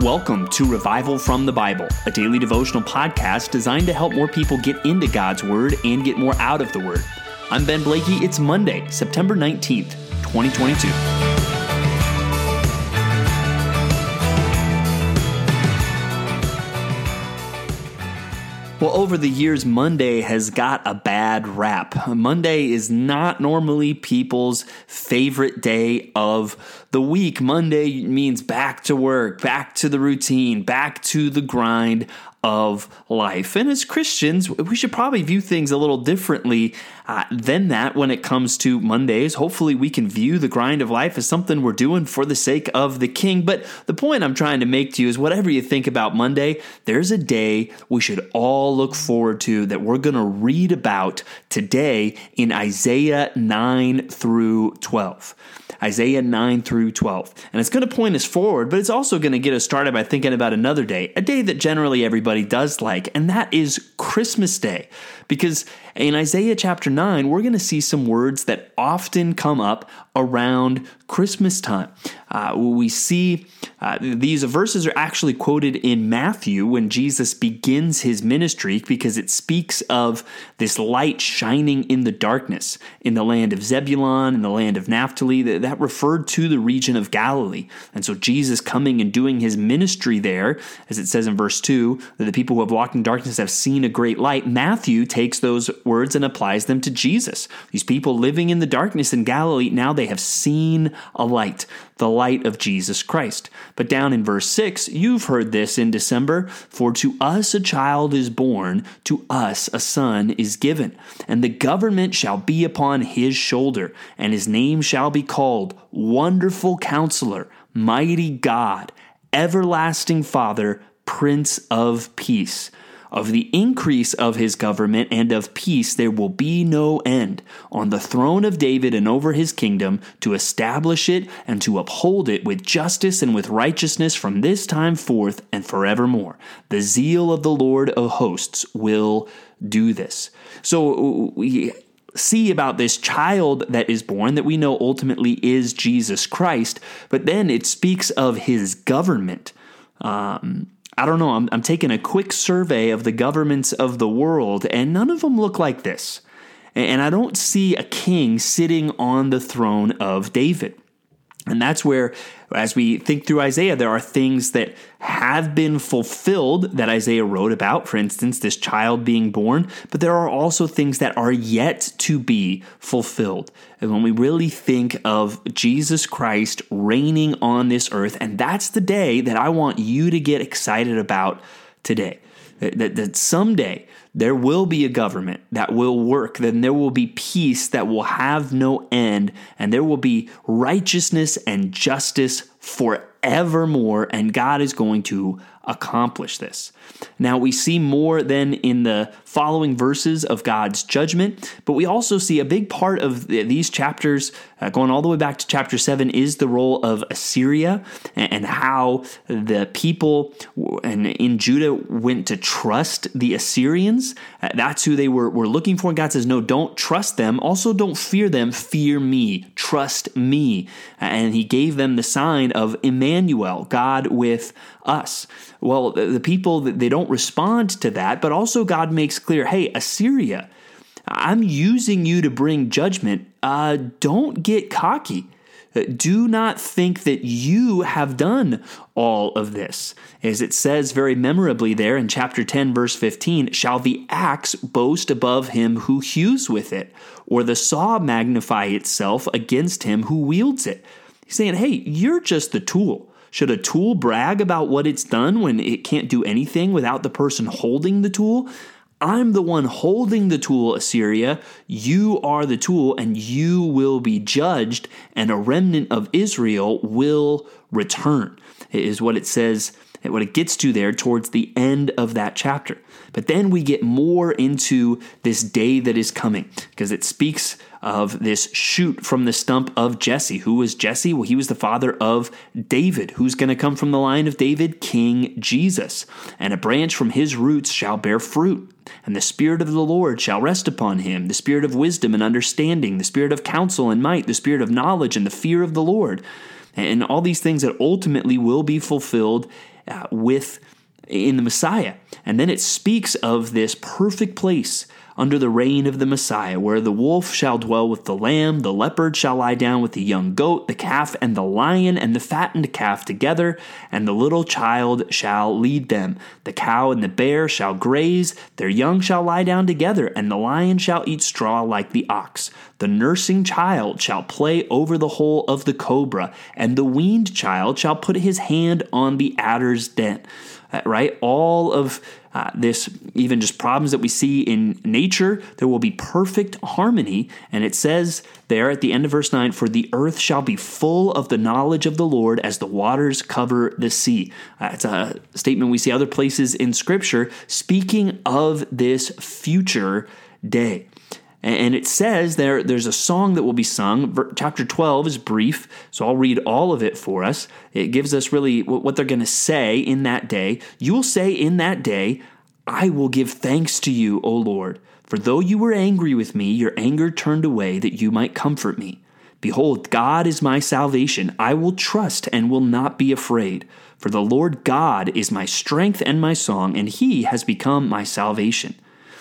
Welcome to Revival from the Bible, a daily devotional podcast designed to help more people get into God's Word and get more out of the Word. I'm Ben Blakey. It's Monday, September 19th, 2022. Well, over the years, Monday has got a bad rap. Monday is not normally people's favorite day of the week. Monday means back to work, back to the routine, back to the grind of life. And as Christians, we should probably view things a little differently uh, than that when it comes to Mondays. Hopefully, we can view the grind of life as something we're doing for the sake of the King. But the point I'm trying to make to you is whatever you think about Monday, there's a day we should all look forward to that we're going to read about today in Isaiah 9 through 12. Isaiah 9 through 12. And it's going to point us forward, but it's also going to get us started by thinking about another day, a day that generally everybody does like, and that is Christmas Day. Because in Isaiah chapter 9, we're going to see some words that often come up around Christmas time. Uh, we see uh, these verses are actually quoted in Matthew when Jesus begins his ministry because it speaks of this light shining in the darkness in the land of Zebulun, in the land of Naphtali. That, that referred to the region of Galilee. And so Jesus coming and doing his ministry there, as it says in verse 2, that the people who have walked in darkness have seen a great light. Matthew takes those words and applies them to Jesus. These people living in the darkness in Galilee, now they have seen a light, the light of Jesus Christ. But down in verse 6, you've heard this in December For to us a child is born, to us a son is given, and the government shall be upon his shoulder, and his name shall be called Wonderful Counselor, Mighty God, Everlasting Father, Prince of Peace. Of the increase of his government and of peace there will be no end on the throne of David and over his kingdom to establish it and to uphold it with justice and with righteousness from this time forth and forevermore. The zeal of the Lord of hosts will do this. So we see about this child that is born that we know ultimately is Jesus Christ, but then it speaks of his government. Um, I don't know, I'm, I'm taking a quick survey of the governments of the world, and none of them look like this. And I don't see a king sitting on the throne of David. And that's where, as we think through Isaiah, there are things that have been fulfilled that Isaiah wrote about. For instance, this child being born, but there are also things that are yet to be fulfilled. And when we really think of Jesus Christ reigning on this earth, and that's the day that I want you to get excited about today. That, that someday there will be a government that will work, then there will be peace that will have no end, and there will be righteousness and justice forevermore, and God is going to accomplish this. Now, we see more than in the following verses of God's judgment, but we also see a big part of these chapters, uh, going all the way back to chapter 7, is the role of Assyria and, and how the people and in Judah went to trust the Assyrians. Uh, that's who they were, were looking for. And God says, No, don't trust them. Also, don't fear them. Fear me. Trust me. And He gave them the sign of Emmanuel, God with us. Well, the, the people, they don't respond to that, but also God makes clear hey, Assyria, I'm using you to bring judgment. Uh, don't get cocky. Uh, do not think that you have done all of this. As it says very memorably there in chapter 10, verse 15, shall the axe boast above him who hews with it, or the saw magnify itself against him who wields it? He's saying, hey, you're just the tool. Should a tool brag about what it's done when it can't do anything without the person holding the tool? I'm the one holding the tool, Assyria. You are the tool, and you will be judged, and a remnant of Israel will return, is what it says, what it gets to there towards the end of that chapter. But then we get more into this day that is coming because it speaks of this shoot from the stump of Jesse. Who was Jesse? Well, he was the father of David. Who's going to come from the line of David? King Jesus. And a branch from his roots shall bear fruit. And the Spirit of the Lord shall rest upon him the Spirit of wisdom and understanding, the Spirit of counsel and might, the Spirit of knowledge and the fear of the Lord and all these things that ultimately will be fulfilled uh, with in the Messiah. And then it speaks of this perfect place under the reign of the Messiah, where the wolf shall dwell with the lamb, the leopard shall lie down with the young goat, the calf and the lion and the fattened calf together, and the little child shall lead them. The cow and the bear shall graze, their young shall lie down together, and the lion shall eat straw like the ox. The nursing child shall play over the hole of the cobra, and the weaned child shall put his hand on the adder's den. Uh, right? All of uh, this, even just problems that we see in nature, there will be perfect harmony. And it says there at the end of verse 9, For the earth shall be full of the knowledge of the Lord as the waters cover the sea. Uh, it's a statement we see other places in Scripture speaking of this future day. And it says there, there's a song that will be sung. Chapter 12 is brief, so I'll read all of it for us. It gives us really what they're going to say in that day. You will say in that day, I will give thanks to you, O Lord. For though you were angry with me, your anger turned away that you might comfort me. Behold, God is my salvation. I will trust and will not be afraid. For the Lord God is my strength and my song, and he has become my salvation.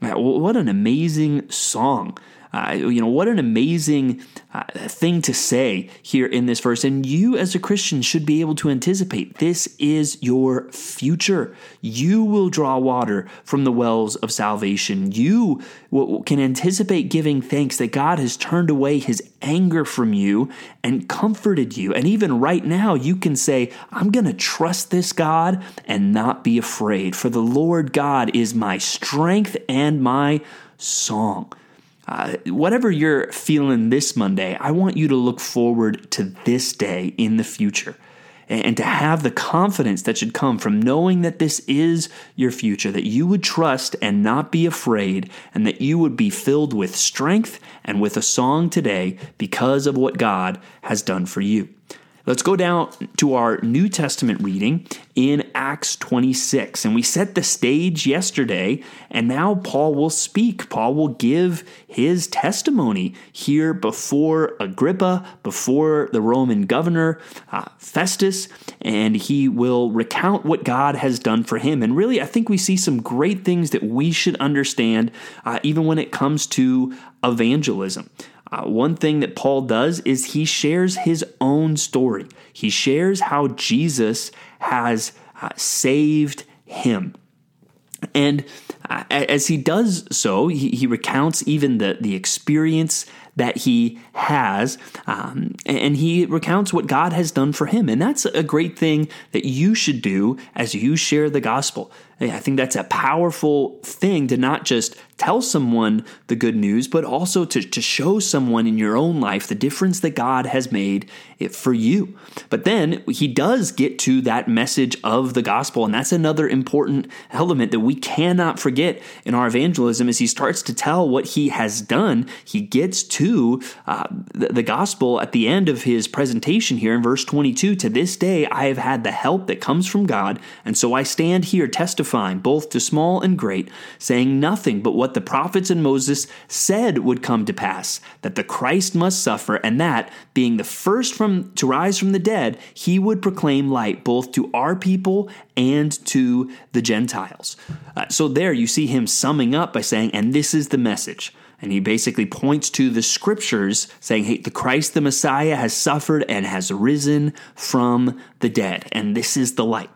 What an amazing song. Uh, you know, what an amazing uh, thing to say here in this verse. And you, as a Christian, should be able to anticipate this is your future. You will draw water from the wells of salvation. You can anticipate giving thanks that God has turned away his anger from you and comforted you. And even right now, you can say, I'm going to trust this God and not be afraid. For the Lord God is my strength and my song. Uh, whatever you're feeling this Monday, I want you to look forward to this day in the future and, and to have the confidence that should come from knowing that this is your future, that you would trust and not be afraid, and that you would be filled with strength and with a song today because of what God has done for you. Let's go down to our New Testament reading in Acts 26. And we set the stage yesterday, and now Paul will speak. Paul will give his testimony here before Agrippa, before the Roman governor uh, Festus, and he will recount what God has done for him. And really, I think we see some great things that we should understand, uh, even when it comes to evangelism. Uh, one thing that Paul does is he shares his own story. He shares how Jesus has uh, saved him. And uh, as he does so, he, he, recounts even the, the experience that he has, um, and he recounts what God has done for him. And that's a great thing that you should do as you share the gospel. I think that's a powerful thing to not just tell someone the good news, but also to, to show someone in your own life the difference that God has made for you. But then he does get to that message of the gospel, and that's another important element that we cannot forget in our evangelism as he starts to tell what he has done. He gets to uh, the, the gospel at the end of his presentation here in verse 22. To this day, I have had the help that comes from God, and so I stand here testifying both to small and great, saying nothing but what the prophets and Moses said would come to pass that the Christ must suffer, and that, being the first from, to rise from the dead, he would proclaim light both to our people and to the Gentiles. Uh, so there you see him summing up by saying, and this is the message. And he basically points to the scriptures saying, hey, the Christ, the Messiah, has suffered and has risen from the dead. And this is the light.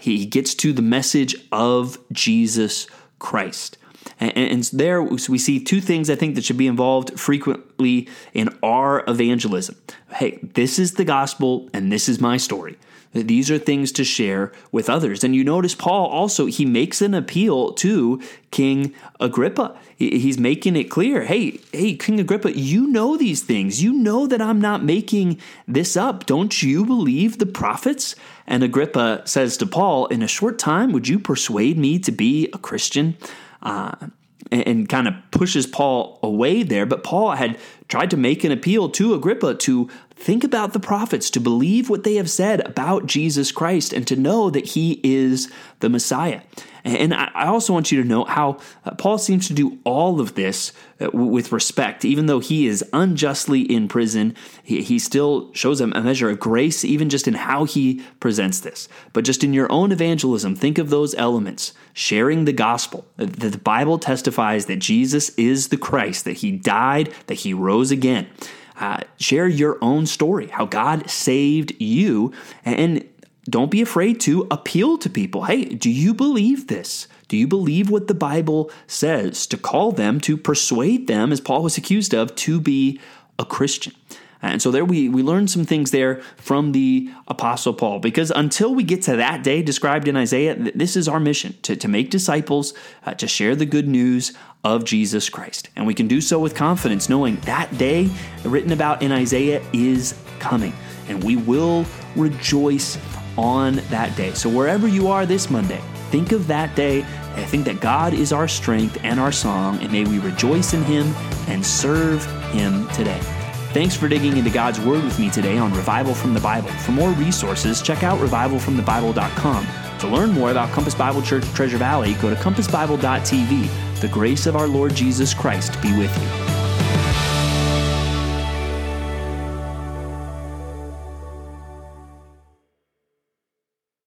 He gets to the message of Jesus Christ. And, and there we see two things I think that should be involved frequently in our evangelism. Hey, this is the gospel and this is my story. These are things to share with others. And you notice Paul also, he makes an appeal to King Agrippa. He's making it clear hey, hey, King Agrippa, you know these things. You know that I'm not making this up. Don't you believe the prophets? And Agrippa says to Paul, In a short time, would you persuade me to be a Christian? Uh, and, and kind of pushes Paul away there. But Paul had tried to make an appeal to Agrippa to think about the prophets, to believe what they have said about Jesus Christ, and to know that he is the Messiah. And I also want you to note how uh, Paul seems to do all of this uh, with respect. Even though he is unjustly in prison, he still shows a measure of grace, even just in how he presents this. But just in your own evangelism, think of those elements sharing the gospel. That the Bible testifies that Jesus is the Christ, that he died, that he rose again. Uh, share your own story, how God saved you, and don't be afraid to appeal to people. Hey, do you believe this? Do you believe what the Bible says? To call them, to persuade them, as Paul was accused of, to be a Christian. And so there we, we learn some things there from the Apostle Paul. Because until we get to that day described in Isaiah, this is our mission to, to make disciples, uh, to share the good news of Jesus Christ. And we can do so with confidence, knowing that day written about in Isaiah is coming. And we will rejoice on that day. So wherever you are this Monday, think of that day. I think that God is our strength and our song, and may we rejoice in Him and serve Him today. Thanks for digging into God's Word with me today on Revival from the Bible. For more resources, check out revivalfromthebible.com. To learn more about Compass Bible Church Treasure Valley, go to compassbible.tv. The grace of our Lord Jesus Christ be with you.